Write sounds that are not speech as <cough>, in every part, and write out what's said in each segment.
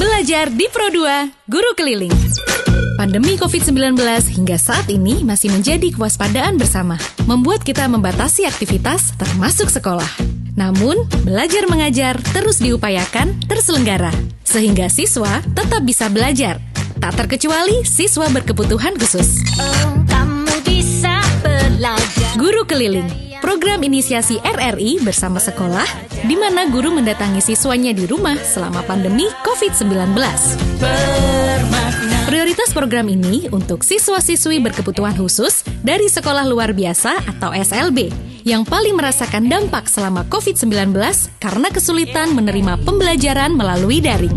Belajar di Pro 2, Guru Keliling. Pandemi COVID-19 hingga saat ini masih menjadi kewaspadaan bersama, membuat kita membatasi aktivitas termasuk sekolah. Namun, belajar mengajar terus diupayakan terselenggara, sehingga siswa tetap bisa belajar. Tak terkecuali siswa berkebutuhan khusus. Oh, kamu bisa belajar. Guru Keliling, program inisiasi RRI bersama sekolah, di mana guru mendatangi siswanya di rumah selama pandemi COVID-19. Prioritas program ini untuk siswa-siswi berkebutuhan khusus dari sekolah luar biasa atau SLB yang paling merasakan dampak selama COVID-19 karena kesulitan menerima pembelajaran melalui daring.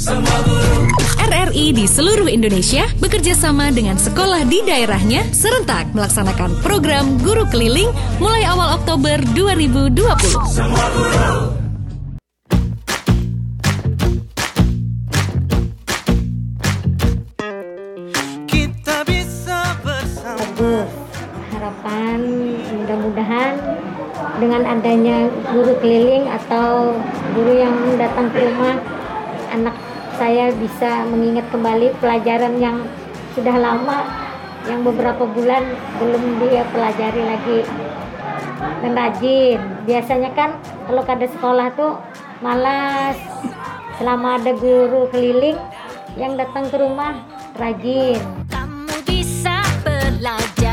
RRI di seluruh Indonesia bekerja sama dengan sekolah di daerahnya serentak melaksanakan program Guru Keliling mulai awal Oktober 2020. Kita bisa bersama bagus. Harapan mudah-mudahan dengan adanya guru keliling atau guru yang datang ke rumah anak saya bisa mengingat kembali pelajaran yang sudah lama yang beberapa bulan belum dia pelajari lagi. Dan rajin. Biasanya kan kalau ada sekolah tuh malas. Selama ada guru keliling yang datang ke rumah rajin. Kamu bisa belajar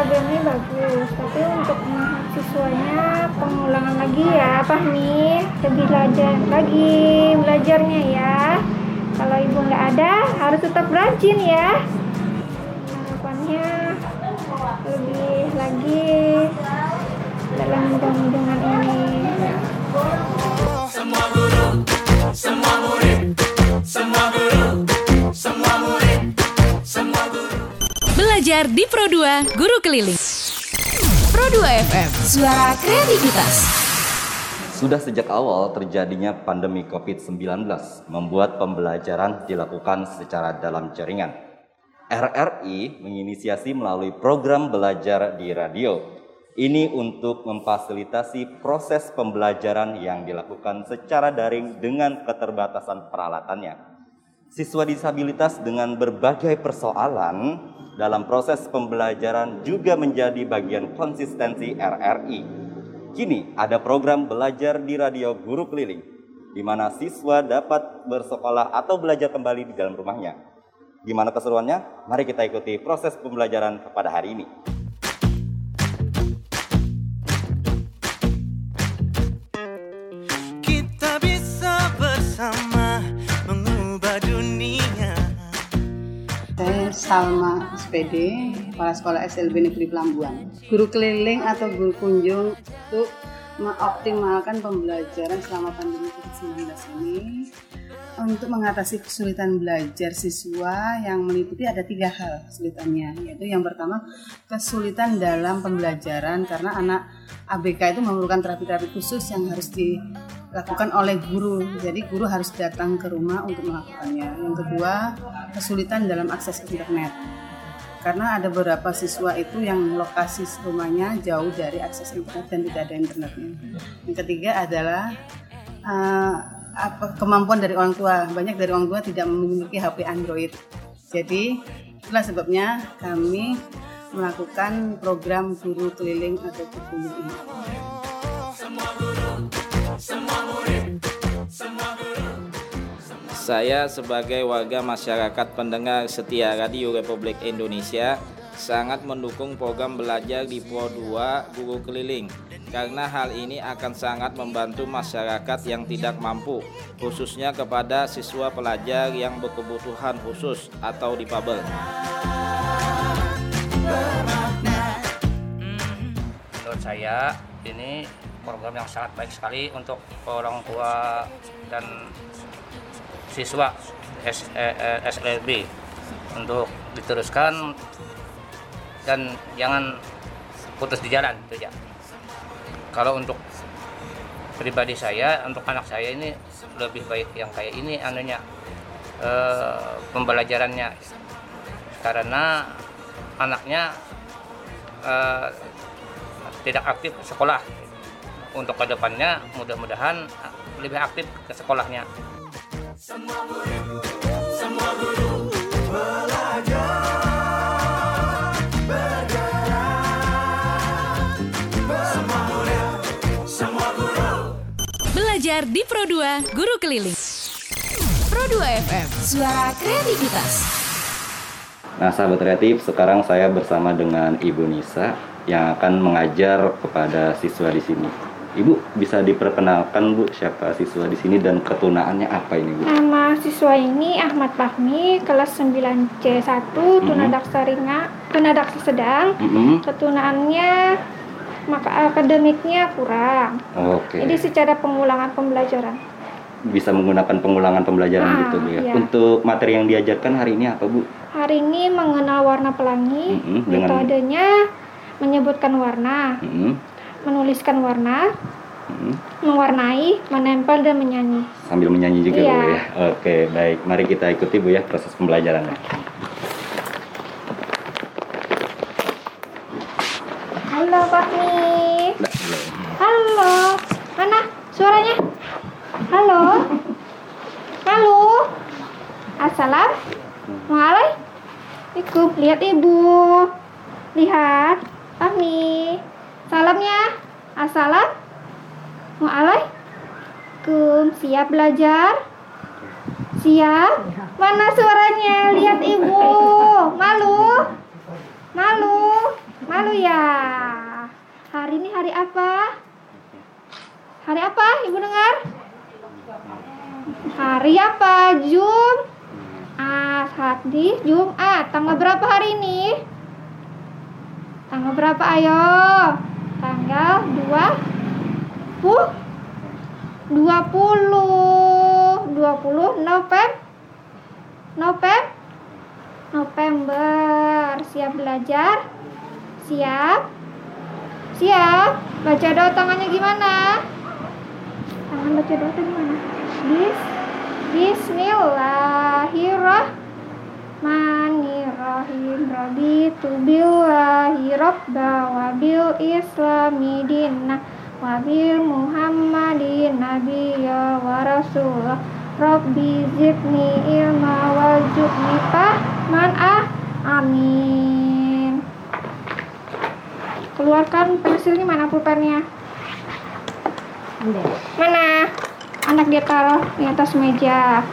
Kalau program ini bagus, tapi untuk mahasiswanya pengulangan lagi ya, Fahmi. Lebih belajar lagi belajarnya ya. Kalau ibu nggak ada, harus tetap rajin ya. Harapannya lebih lagi dalam undang-undangan ini. semua guru, semua murid, semua guru, Belajar di Pro 2 Guru Keliling. Pro 2 FM, suara kreativitas. Sudah sejak awal terjadinya pandemi COVID-19 membuat pembelajaran dilakukan secara dalam jaringan. RRI menginisiasi melalui program belajar di radio. Ini untuk memfasilitasi proses pembelajaran yang dilakukan secara daring dengan keterbatasan peralatannya. Siswa disabilitas dengan berbagai persoalan dalam proses pembelajaran juga menjadi bagian konsistensi RRI. Kini ada program belajar di radio guru keliling, di mana siswa dapat bersekolah atau belajar kembali di dalam rumahnya. Gimana keseruannya? Mari kita ikuti proses pembelajaran pada hari ini. Salma SPD, Kepala Sekolah SLB Negeri Pelambuan. Guru keliling atau guru kunjung untuk mengoptimalkan pembelajaran selama pandemi COVID-19 ini untuk mengatasi kesulitan belajar siswa yang meliputi ada tiga hal kesulitannya yaitu yang pertama kesulitan dalam pembelajaran karena anak ABK itu memerlukan terapi-terapi khusus yang harus dilakukan oleh guru jadi guru harus datang ke rumah untuk melakukannya yang kedua kesulitan dalam akses internet karena ada beberapa siswa itu yang lokasi rumahnya jauh dari akses internet dan tidak ada internetnya. Yang ketiga adalah eh, apa kemampuan dari orang tua. Banyak dari orang tua tidak memiliki HP Android. Jadi itulah sebabnya kami melakukan program guru keliling atau guru ini. Saya sebagai warga masyarakat pendengar setia Radio Republik Indonesia sangat mendukung program belajar di Pro 2 Guru Keliling karena hal ini akan sangat membantu masyarakat yang tidak mampu khususnya kepada siswa pelajar yang berkebutuhan khusus atau difabel. menurut saya ini program yang sangat baik sekali untuk orang tua dan siswa S, eh, eh, SLB untuk diteruskan dan jangan putus di jalan itu ya. Kalau untuk pribadi saya, untuk anak saya ini lebih baik yang kayak ini anunya eh, pembelajarannya karena anaknya eh, tidak aktif sekolah. Untuk ke depannya mudah-mudahan lebih aktif ke sekolahnya. Semua murid, semua guru belajar bergerak. Semua murid, semua guru. Belajar di Pro 2 Guru Keliling. Pro 2 FM, suara kreativitas. Nah, sahabat kreatif, sekarang saya bersama dengan Ibu Nisa yang akan mengajar kepada siswa di sini. Ibu bisa diperkenalkan Bu siapa siswa di sini dan ketunaannya apa ini Bu? Nama siswa ini Ahmad Fahmi, kelas 9C1, tunadaksa ringan, tunadaksa sedang. Mm-mm. Ketunaannya maka akademiknya kurang. Oke. Jadi secara pengulangan pembelajaran. Bisa menggunakan pengulangan pembelajaran Ah, gitu Bu ya. iya. Untuk materi yang diajarkan hari ini apa Bu? Hari ini mengenal warna pelangi. Mm-mm, dengan- Metodenya menyebutkan warna, Mm-mm. Menuliskan warna, Mm-mm. mewarnai, menempel dan menyanyi. Sambil menyanyi juga Iya. Bu ya. Oke, baik. Mari kita ikuti Bu ya proses pembelajarannya. Halo Fahmi. Halo. Mana suaranya? Halo. Halo. Assalamualaikum. Lihat ibu. Lihat. Fahmi. Salamnya. Assalamualaikum. Siap belajar? Siap? Mana suaranya? Lihat ibu. Malu? Malu? Malu ya? Hari ini hari apa? Hari apa? Ibu dengar? Hari apa? Jum? Ah, hari Jumat. Tanggal berapa hari ini? Tanggal berapa? Ayo. Tanggal 2 20 20 20 November November November Siap belajar? Siap? Siap? Baca doa tangannya gimana? Tangan baca doa gimana? Bis Bismillahirrahmanirrahim Raditu billahi rabba wa bil islami dinna wa bil muhammadin nabiyya wa rasulah Rabbi zidni ilma warzuqni fahman ah amin keluarkan pensilnya mana pulpennya mana anak dia taruh di atas meja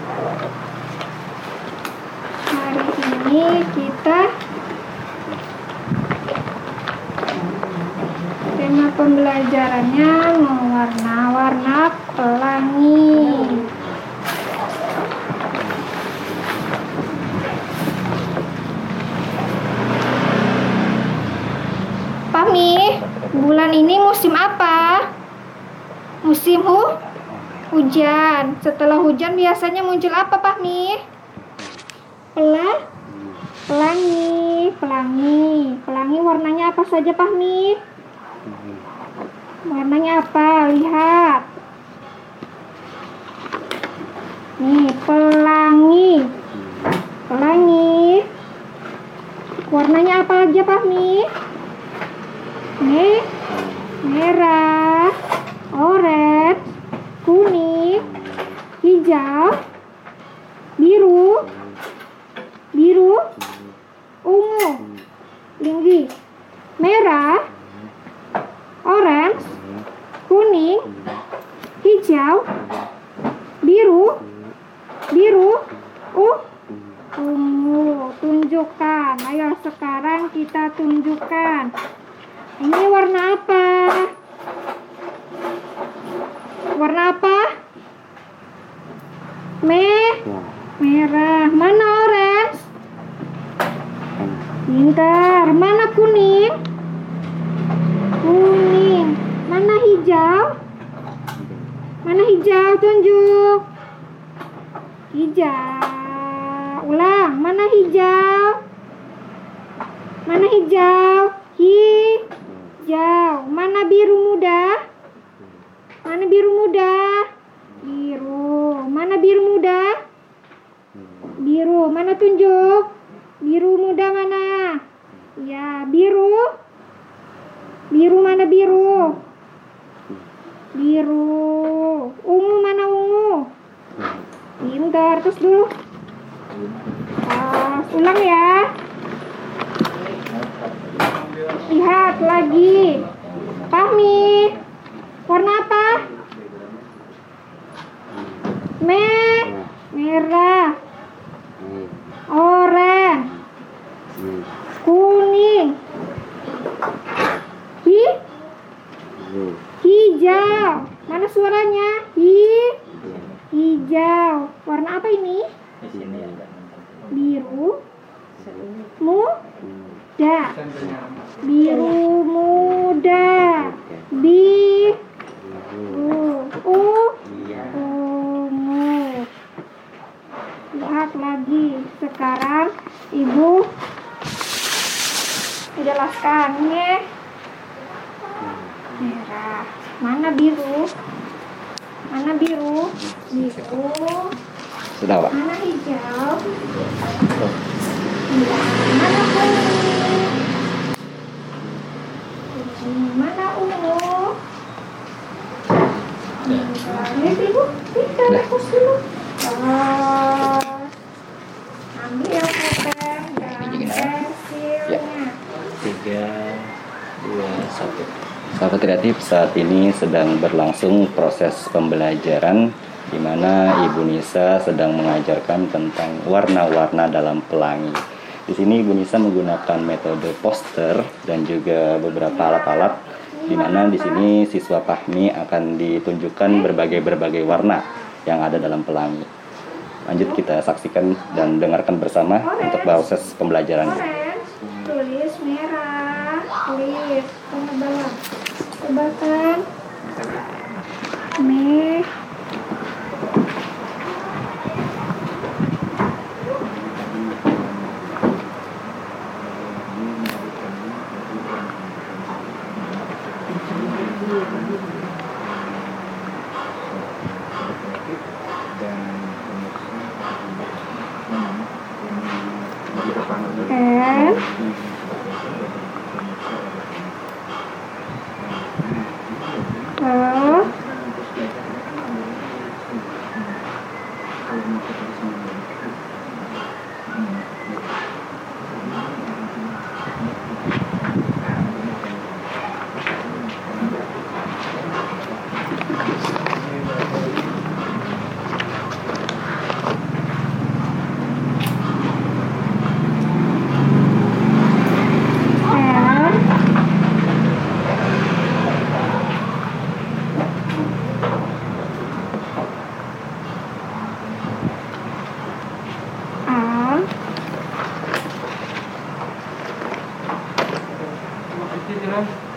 ini kita tema pembelajarannya mewarna-warna pelangi Pami, bulan ini musim apa? Musim hu hujan. Setelah hujan biasanya muncul apa, Pahmi? Pela pelangi, pelangi. Pelangi warnanya apa saja, Pahmi? Warnanya apa? Lihat. Nih, pelangi. Pelangi. Warnanya apa aja, Pahmi? Nih, merah, orange, kuning, hijau, biru, biru, ungu, tinggi, merah, orange, kuning, hijau, biru, biru, uh, ungu. Tunjukkan. Ayo sekarang kita tunjukkan. Ini warna apa? Warna apa? Me merah. Mana orange? Pintar. Mana kuning? Kuning. Mana hijau? Mana hijau? Tunjuk. Hijau. Ulang. Mana hijau? Mana hijau? Hijau. Mana biru muda? Mana biru muda? Biru. Mana biru muda? Biru. Mana tunjuk? Biru muda mana? Ya, biru. Biru mana biru? Biru. Ungu mana ungu? Pintar. Terus dulu. Ah, ulang ya. Lihat lagi. Fahmi. Warna apa? Me merah. Oranye. Kuning. Hi hijau. Mana suaranya? Hi hijau. Warna apa ini? Biru. Muda. Biru muda. Biru. U ungu. Lihat lagi. Sekarang ibu jelaskannya merah. Mana biru? Mana biru? Biru. Sudah, Pak. mana hijau? Ya, mana kuning? Kuning, mana ungu? Lihat ibu tidak fokus dulu. Ambil pulpen dan pensilnya Tiga, dua, satu. Sahabat kreatif, saat ini sedang berlangsung proses pembelajaran di mana Ibu Nisa sedang mengajarkan tentang warna-warna dalam pelangi. Di sini Ibu Nisa menggunakan metode poster dan juga beberapa alat-alat di mana di sini siswa Fahmi akan ditunjukkan berbagai-berbagai warna yang ada dalam pelangi. Lanjut kita saksikan dan dengarkan bersama untuk proses pembelajaran. Tulis merah. Tulis. Bawah tebakan me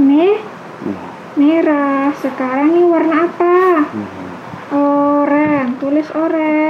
Ini merah. Sekarang ini warna apa? Oren. Tulis oren.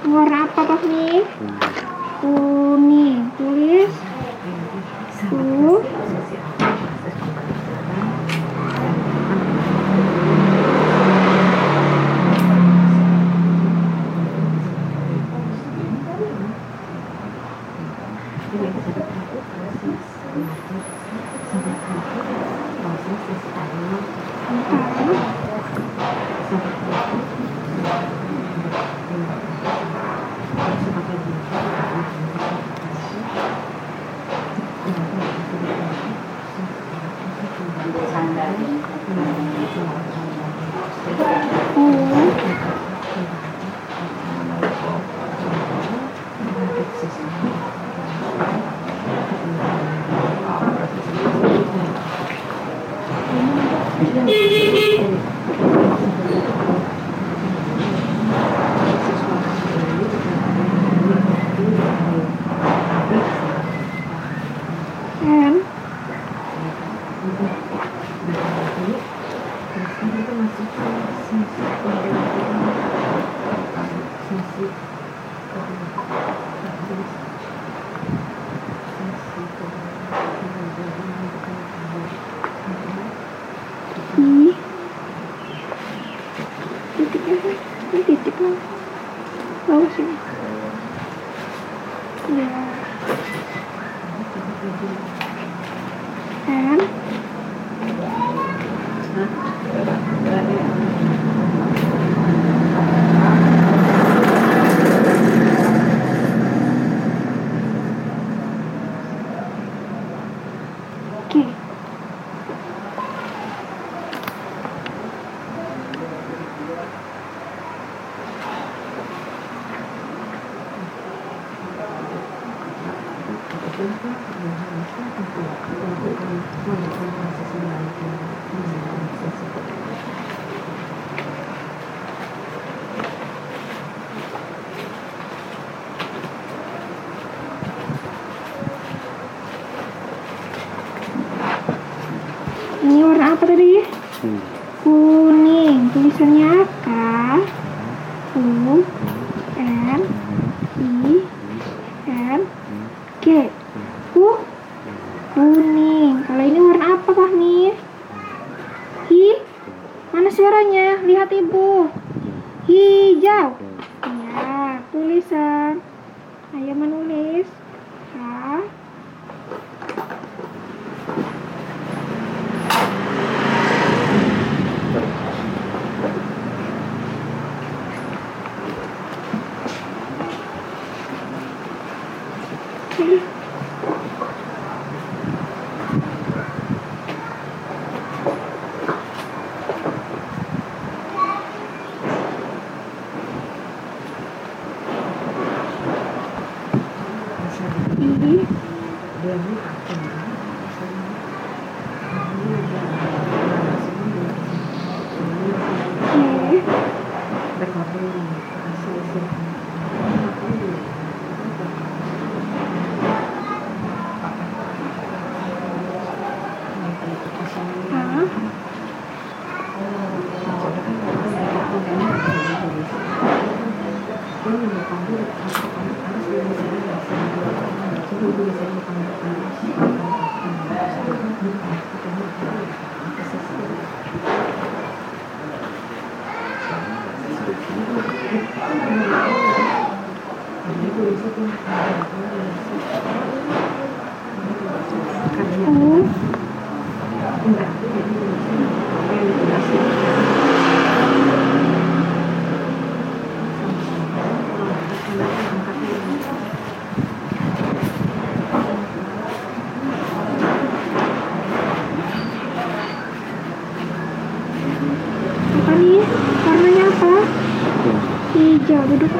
Nomor apa tuh nih kuning. Tulis. Ku. Bibi. Deus me duduk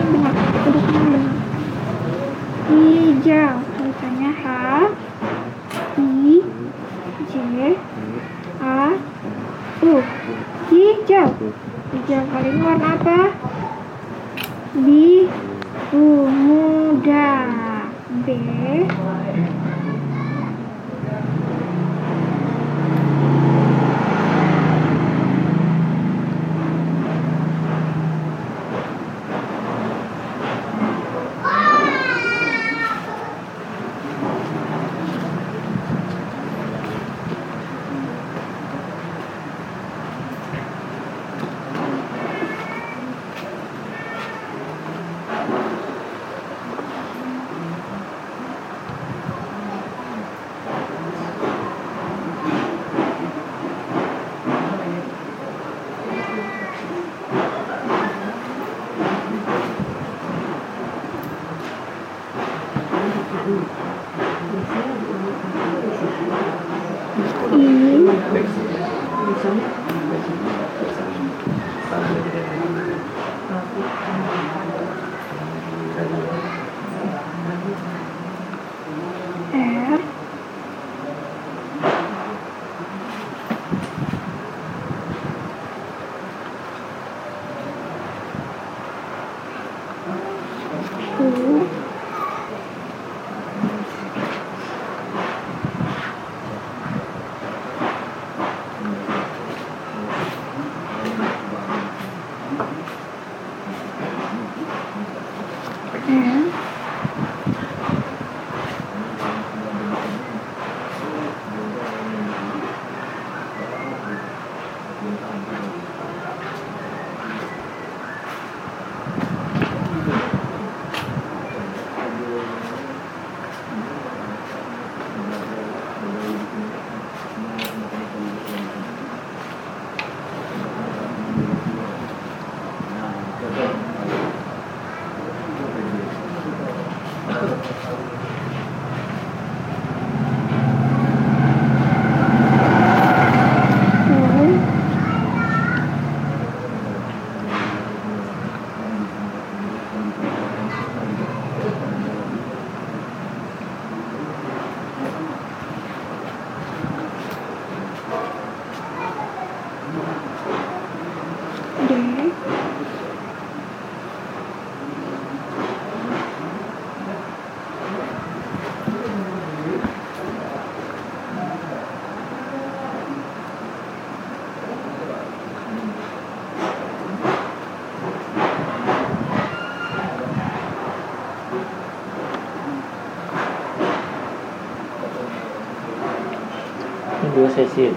先生部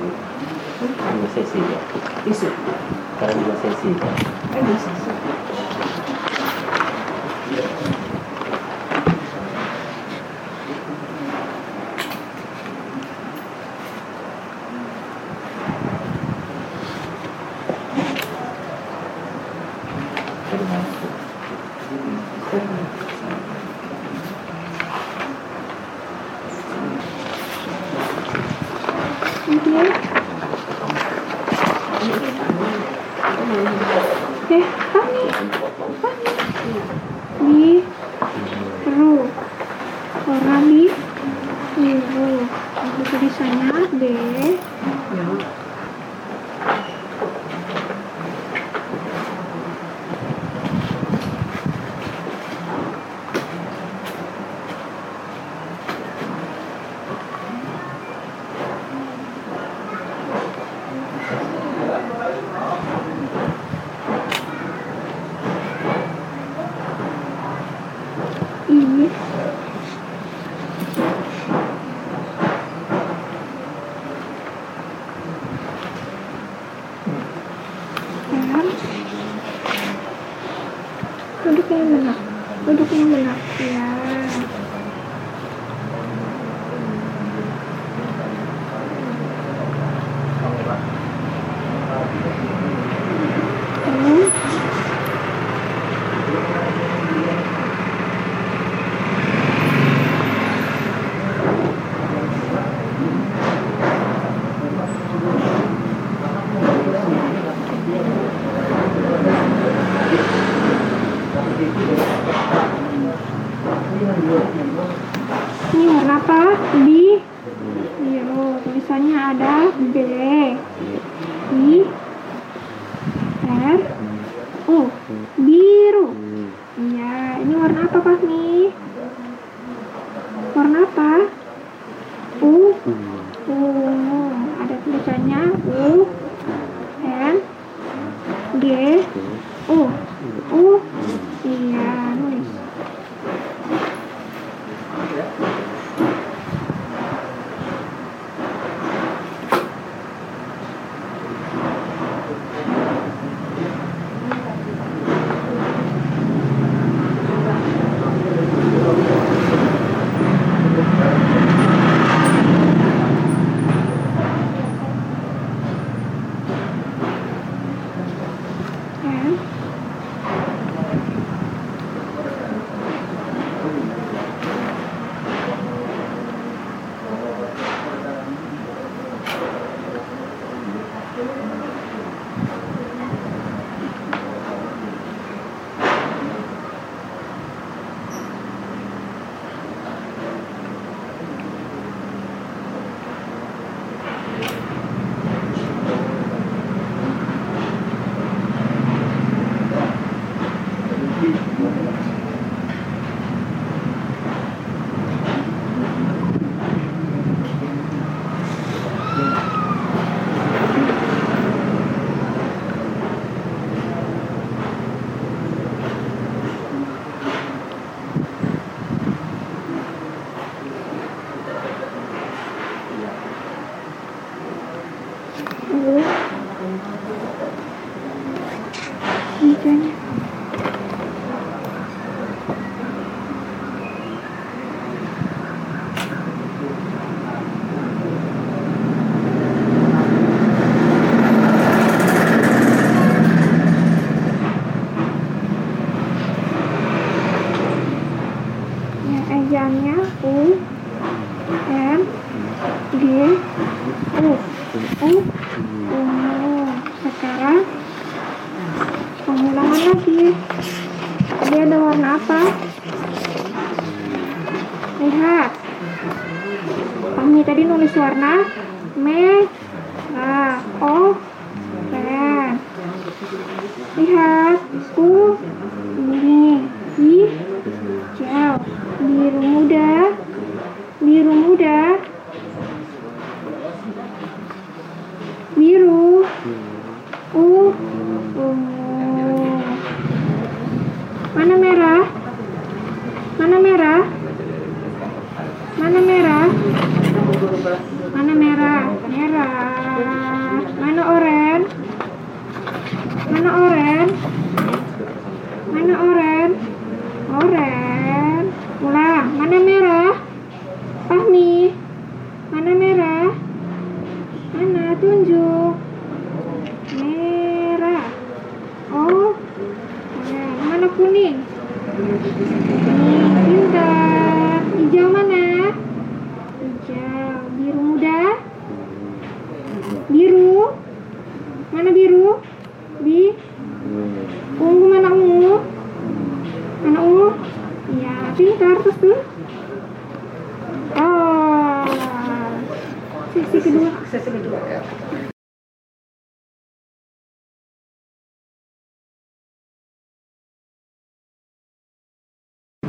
の先生が。です。絡みの先いが。Bye. U M G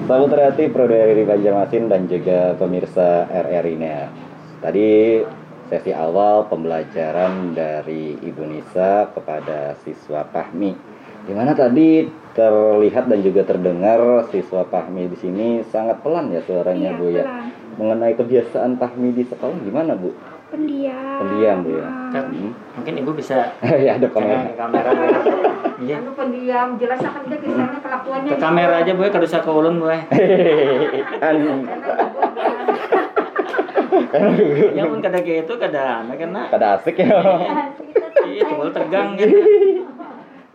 Selamat terhati Prode dari Banjarmasin dan juga pemirsa RRI ya. Tadi sesi awal pembelajaran dari Ibu Nisa kepada siswa Pahmi. Di mana tadi terlihat dan juga terdengar siswa Pahmi di sini sangat pelan ya suaranya iya, Bu ya. Pelan. Mengenai kebiasaan Pahmi di sekolah gimana Bu? Pendiam. Pendiam Bu ya. Kan, mungkin ibu bisa <laughs> ya ada kamera. ke kamera Bu. <laughs> ya. Iya. Anu pendiam, jelas akan dia kisahnya kelakuannya. Ke kamera aja Bu, ya, kada usah ke ulun Bu. ya. <laughs> Anu, Ya pun kada kayak itu kada ana kan nak. Kada asik ya. Iya, tunggal tegang kan.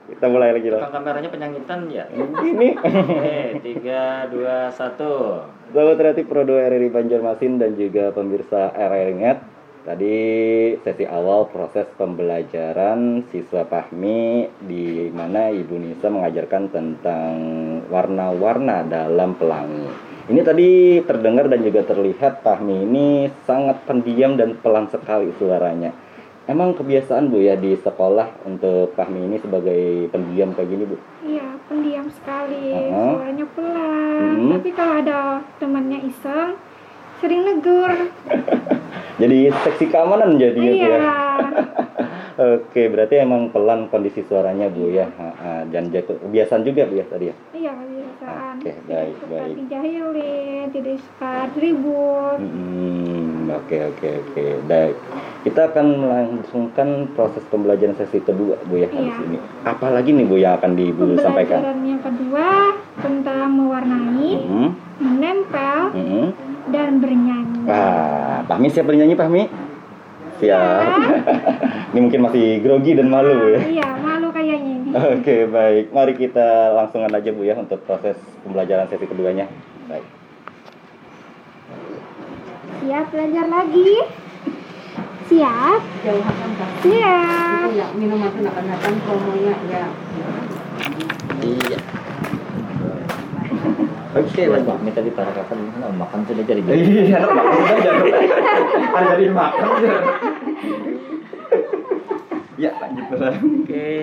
Kita mulai lagi loh. Kameranya penyangitan ya. Ini. Oke, tiga, dua, satu. Sahabat kreatif Pro 2 RRI Banjarmasin dan juga pemirsa RRI Net. Tadi sesi awal proses pembelajaran siswa Pahmi di mana Ibu Nisa mengajarkan tentang warna-warna dalam pelangi. Ini tadi terdengar dan juga terlihat Pahmi ini sangat pendiam dan pelan sekali suaranya. Emang kebiasaan Bu ya di sekolah untuk Pahmi ini sebagai pendiam kayak gini Bu? Iya, pendiam sekali. Uh-huh. Suaranya pelan. Mhm. Tapi kalau ada temannya iseng, sering negur. <laughs> Jadi seksi keamanan jadinya Bu Iya. ya. <laughs> Oke, berarti emang pelan kondisi suaranya Bu ya. Ha. Dan kebiasaan juga Bu ya tadi ya. Iya, kebiasaan. Oke, baik, Suka baik. dijahilin, tidak suka ribut. Hmm, oke oke oke. Baik. Kita akan melangsungkan proses pembelajaran sesi kedua Bu ya Iya. ini. Apalagi nih Bu yang akan Ibu sampaikan? Pembelajaran yang kedua tentang mewarnai, Hmm, menempel, hmm. Dan bernyanyi. Wah, Pahmi siap bernyanyi Pahmi? Siap. <laughs> ini mungkin masih grogi dan malu ya. Iya, malu kayaknya ini. Oke, baik. Mari kita langsungan aja Bu ya untuk proses pembelajaran sesi keduanya. Baik. Siap belajar lagi? Siap? Siap. Ya minuman itu akan datang promonya ya. Iya. Oke, Mas Ini tadi para kakak mau makan sudah jadi. Iya, anak makan sudah jadi. Ada jadi makan <laughs> sudah. Ya, lanjut. Oke.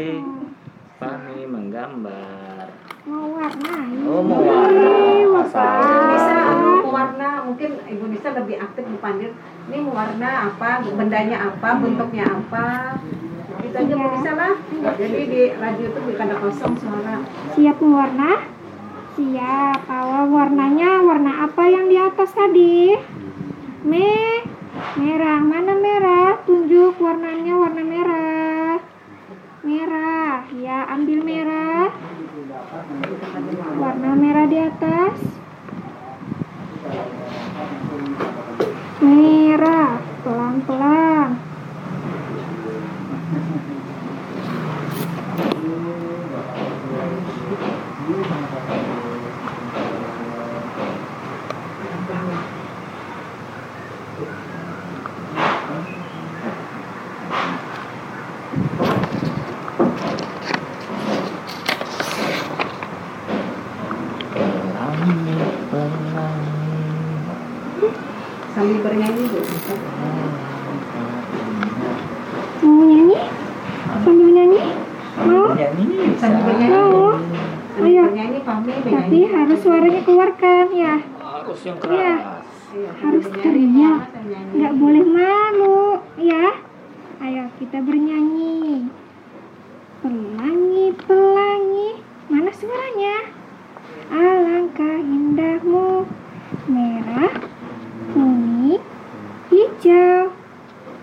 Fahmi menggambar. Mewarnai. Oh, mewarnai. Bisa mewarna mungkin Ibu Nisa lebih aktif dipanggil ini mewarna apa, bendanya apa, bentuknya apa. Itu aja Bu Nisa lah. Jadi di radio itu bukan ada kosong suara. Siap mewarna? Siap. Awal warnanya warna apa yang di atas tadi? Me merah. Mana merah? Tunjuk warnanya warna merah. Merah. Ya, ambil merah. Warna merah di atas. Merah. Pelan-pelan. Sambil bernyanyi Bu. Mau nyanyi? Sambil nyanyi? Mau? Sambil bernyanyi. Mau? Sambil Ayo. bernyanyi Fahmi Tapi bernyanyi. harus suaranya keluarkan ya. Harus yang Iya. Iya, Harus bernyanyi. teriak. Bernyanyi. Nggak boleh malu, ya. Ayo kita bernyanyi. Pelangi, pelangi, mana suaranya? Alangkah indahmu, merah, kuning, hijau.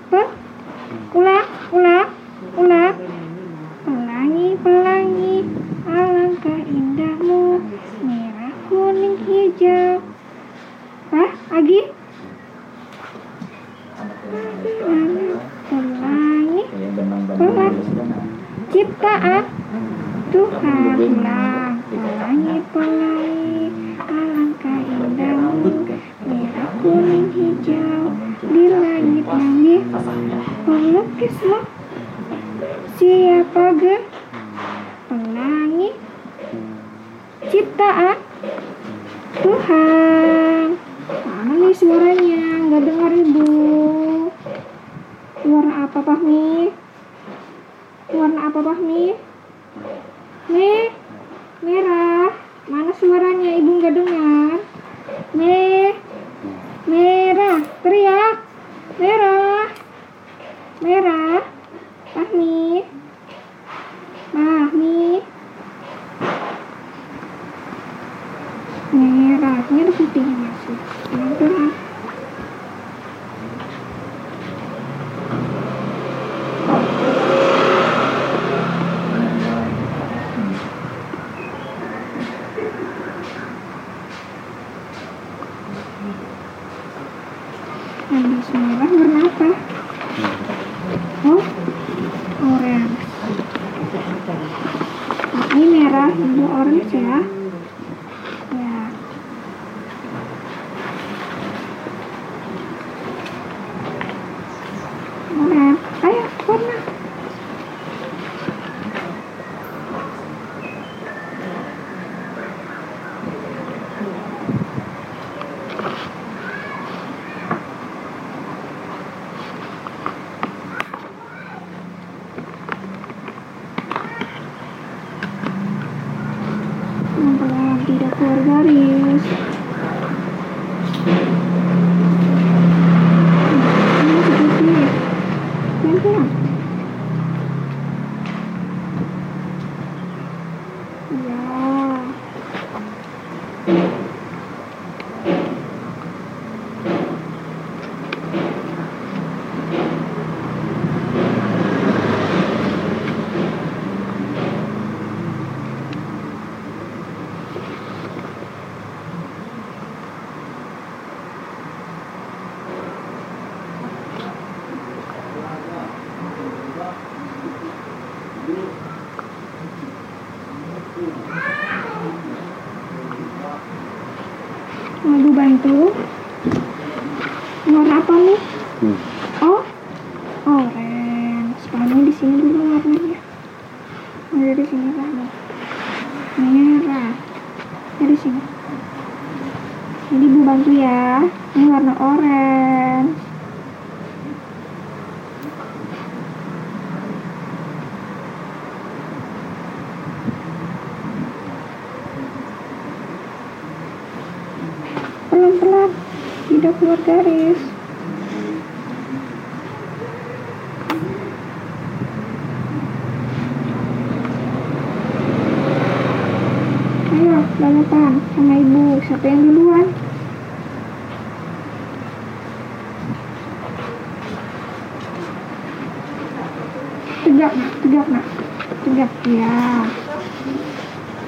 Pe, ulang, ulang, ulang. Pelangi, pelangi, alangkah indahmu, merah, kuning, hijau. Hah, Agi? Pelangi, pelan, ciptaan Tuhan ulang. Pelangi, pelangi, alangkah indahmu, merah, kuning, hijau, di langit langit. Pelukislah siapa ge? Pelangi, ciptaan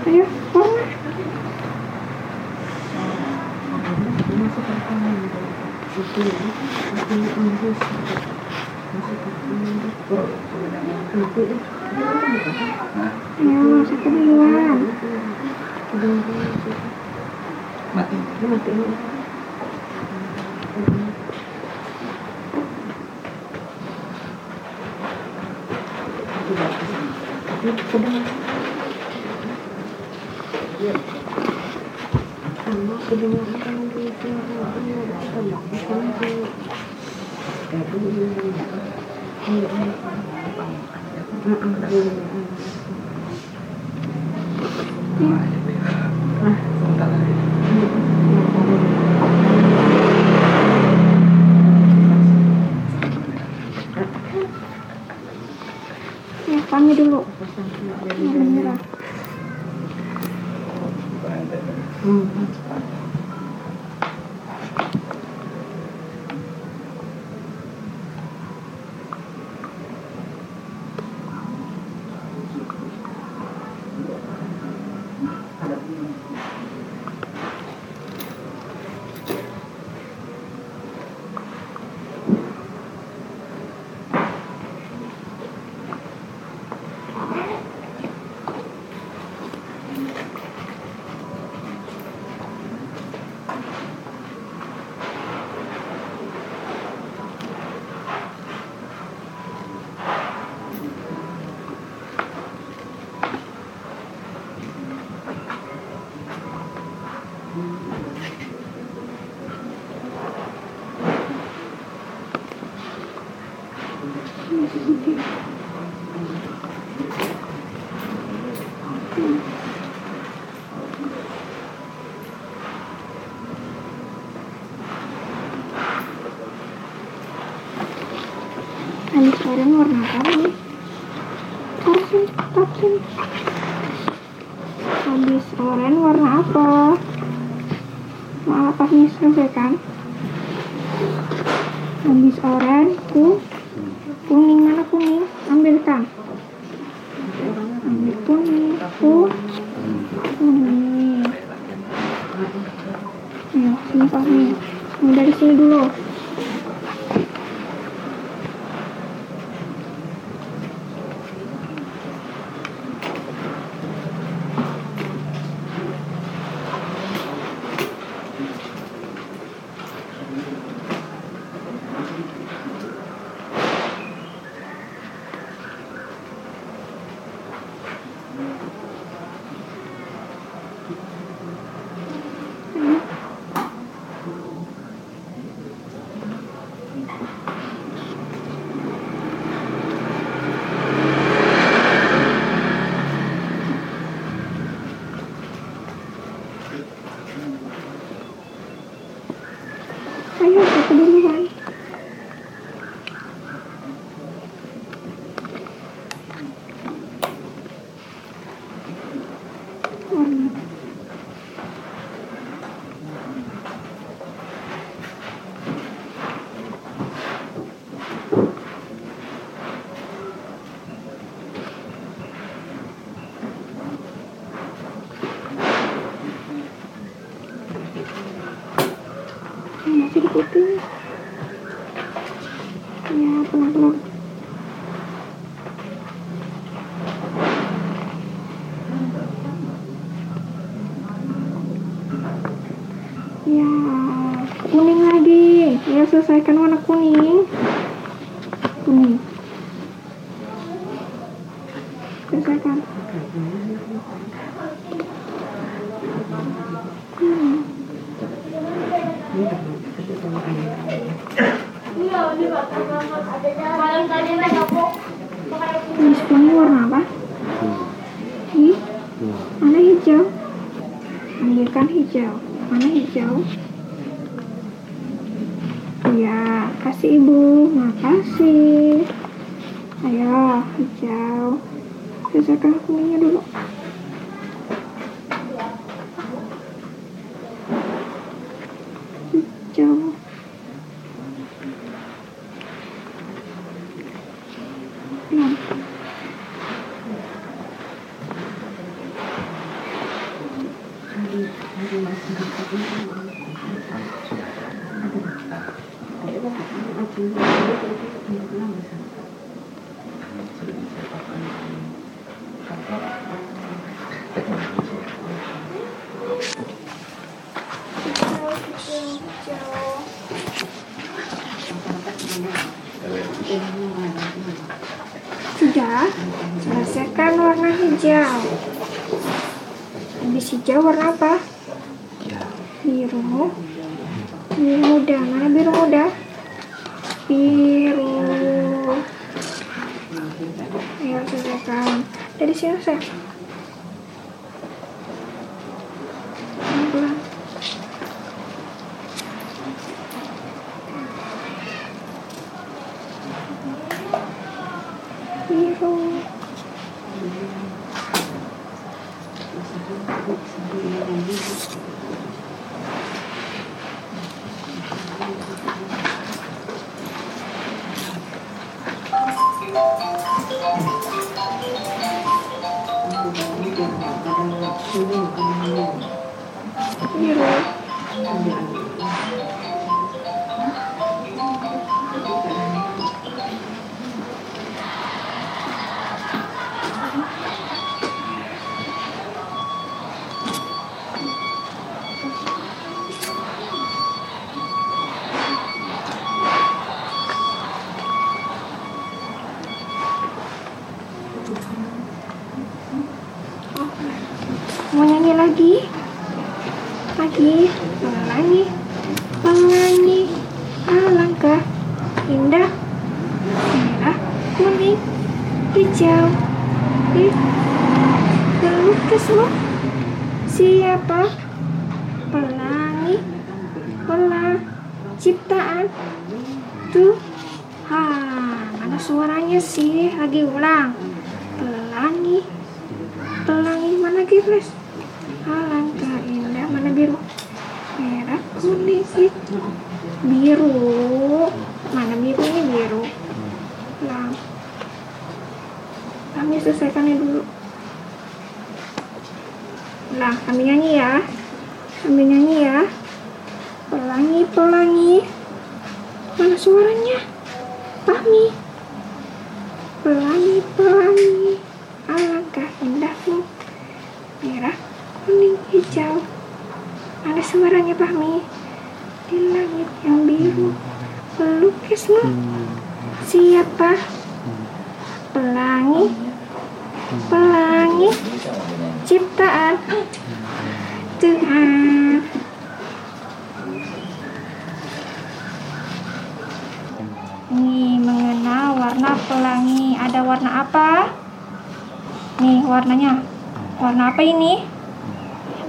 Ayo, mama. Mati. Mati. Mm-hmm. warna apa nih? Harusnya pakin habis oranye warna apa? Malah pas misal ya kan? Habis oranye happening? Sudah, selesaikan warna hijau. Habis hijau warna apa? aqui. Aqui.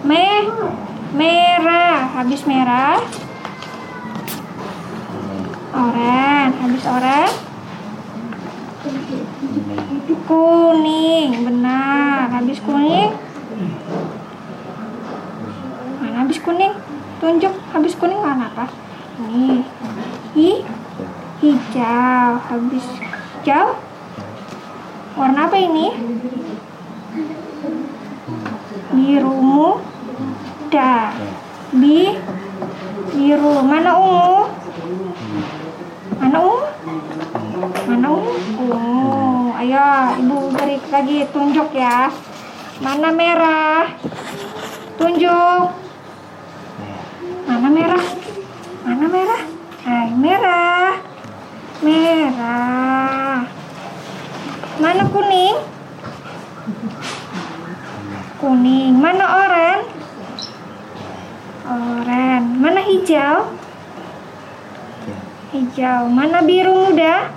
me merah habis merah. Oran habis oran kuning benar. Habis kuning. Mana habis kuning? Tunjuk habis kuning mana apa? Ini. Hi hijau. Habis hijau? Warna apa ini? Birumu muda bi biru. Mana ungu? Mana ungu? Mana ungu? Ungu ayo ibu beri lagi tunjuk ya. Mana merah? Tunjuk. Mana merah? Mana merah? Hai merah. Merah. Mana kuning? Kuning. Mana oren oren. Mana hijau? Hijau. Mana biru muda?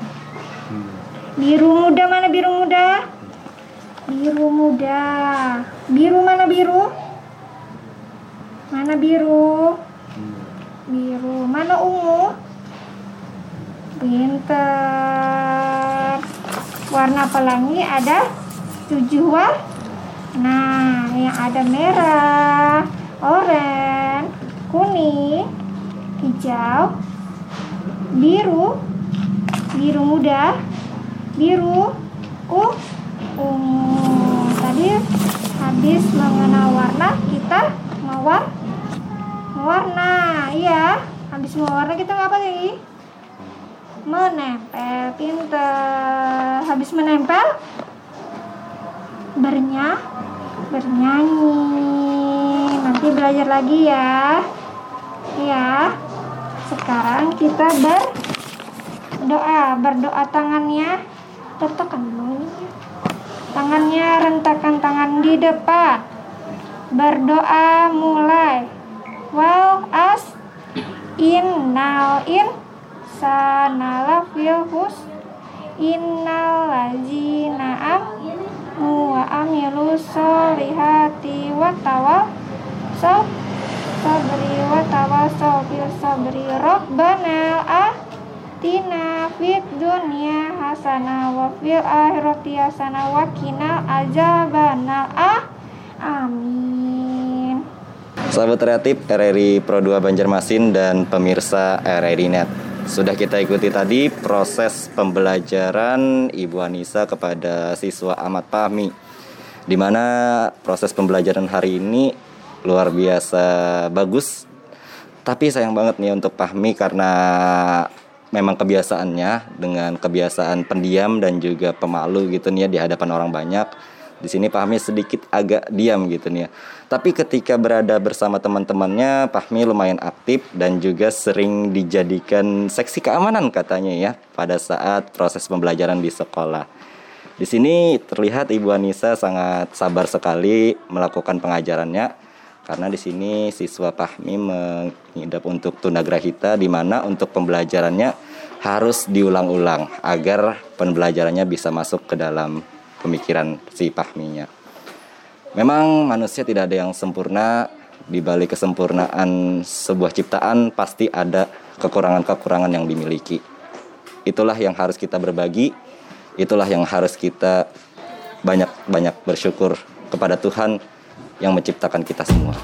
Biru muda mana biru muda? Biru muda. Biru mana biru? Mana biru? Biru. Mana ungu? Pinter. Warna pelangi ada tujuh warna nah yang ada merah oranye kuning hijau biru biru muda biru uh ungu. Tadi habis mengenal warna kita mewar mewarna. Iya habis mewarna kita ngapa lagi menempel pinter. Habis menempel bernya bernyanyi nanti belajar lagi ya. Ya sekarang kita berdoa berdoa tangannya. Letakkan dulu tangannya rentakan tangan di depan. Berdoa mulai. Well as in now in sanala fil hus innal lazina amnu wa amilu solihati wa tawal so sabri wa tawasau bil sabri rabbana atina fid dunya hasanah wa fil akhirati hasanah wa qina azabannar ah amin Sahabat kreatif RRI Pro 2 Banjarmasin dan pemirsa RRI Net. Sudah kita ikuti tadi proses pembelajaran Ibu Anissa kepada siswa Ahmad Fahmi. Di mana proses pembelajaran hari ini luar biasa bagus. Tapi sayang banget nih untuk Fahmi karena memang kebiasaannya dengan kebiasaan pendiam dan juga pemalu gitu nih ya di hadapan orang banyak. Di sini Fahmi sedikit agak diam gitu nih ya. Tapi ketika berada bersama teman-temannya, Fahmi lumayan aktif dan juga sering dijadikan seksi keamanan katanya ya pada saat proses pembelajaran di sekolah. Di sini terlihat Ibu Anissa sangat sabar sekali melakukan pengajarannya karena di sini siswa Fahmi mengidap untuk tunagrahita di mana untuk pembelajarannya harus diulang-ulang agar pembelajarannya bisa masuk ke dalam pemikiran si Fahminya. Memang manusia tidak ada yang sempurna, di balik kesempurnaan sebuah ciptaan pasti ada kekurangan-kekurangan yang dimiliki. Itulah yang harus kita berbagi, itulah yang harus kita banyak-banyak bersyukur kepada Tuhan yang menciptakan kita semua.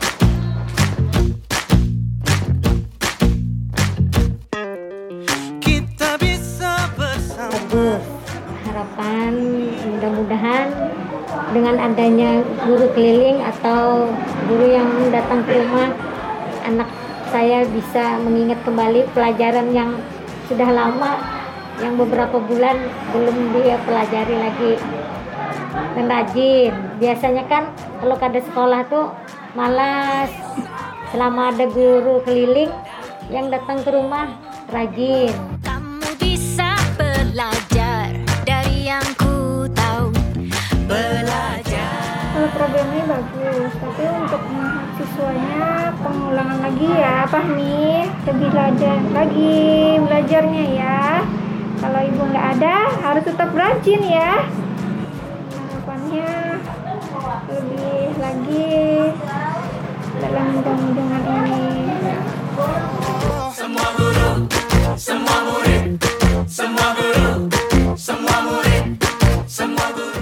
Kita bisa bersama bagus harapan mudah-mudahan dengan adanya guru keliling atau guru yang datang ke rumah anak saya bisa mengingat kembali pelajaran yang sudah lama yang beberapa bulan belum dia pelajari lagi dan rajin biasanya kan kalau ada sekolah tuh malas selama ada guru keliling yang datang ke rumah rajin Kamu bisa belajar dari yang ku tahu Belajar Kalau program ini bagus, tapi untuk mahasiswanya pengulangan lagi ya, Fahmi. Lebih belajar lagi belajarnya ya. Kalau ibu nggak ada, harus tetap rajin ya. Lebih lagi dalam dengan ini. Semua guru, semua murid, semua guru, semua murid, semua guru.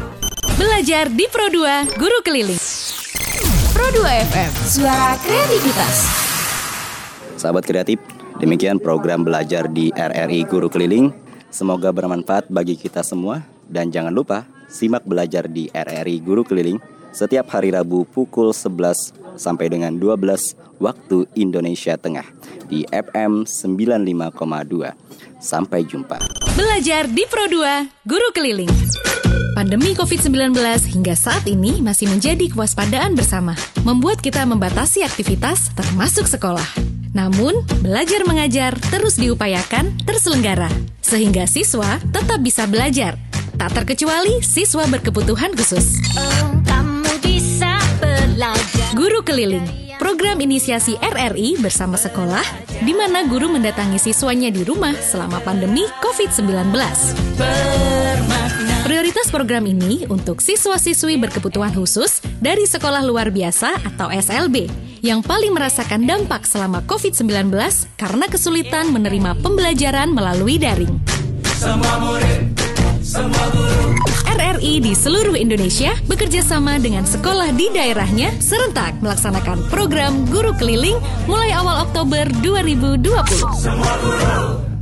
Belajar di Pro 2 Guru Keliling. Pro Pro 2 FM, suara kreativitas. Sahabat kreatif, demikian program belajar di RRI Guru Keliling. Semoga bermanfaat bagi kita semua dan jangan lupa simak belajar di RRI Guru Keliling setiap hari Rabu pukul 11 sampai dengan 12 waktu Indonesia Tengah di FM 95,2. Sampai jumpa. Belajar di Pro 2, Guru Keliling. Pandemi COVID-19 hingga saat ini masih menjadi kewaspadaan bersama, membuat kita membatasi aktivitas termasuk sekolah. Namun, belajar mengajar terus diupayakan terselenggara, sehingga siswa tetap bisa belajar. Tak terkecuali siswa berkebutuhan khusus. Kamu bisa belajar. Guru Keliling, program inisiasi RRI bersama sekolah, di mana guru mendatangi siswanya di rumah selama pandemi COVID-19. Prioritas program ini untuk siswa-siswi berkebutuhan khusus dari sekolah luar biasa atau SLB yang paling merasakan dampak selama COVID-19 karena kesulitan menerima pembelajaran melalui daring. Semua murid, RRI di seluruh Indonesia bekerja sama dengan sekolah di daerahnya serentak melaksanakan program guru keliling mulai awal Oktober 2020. Semua guru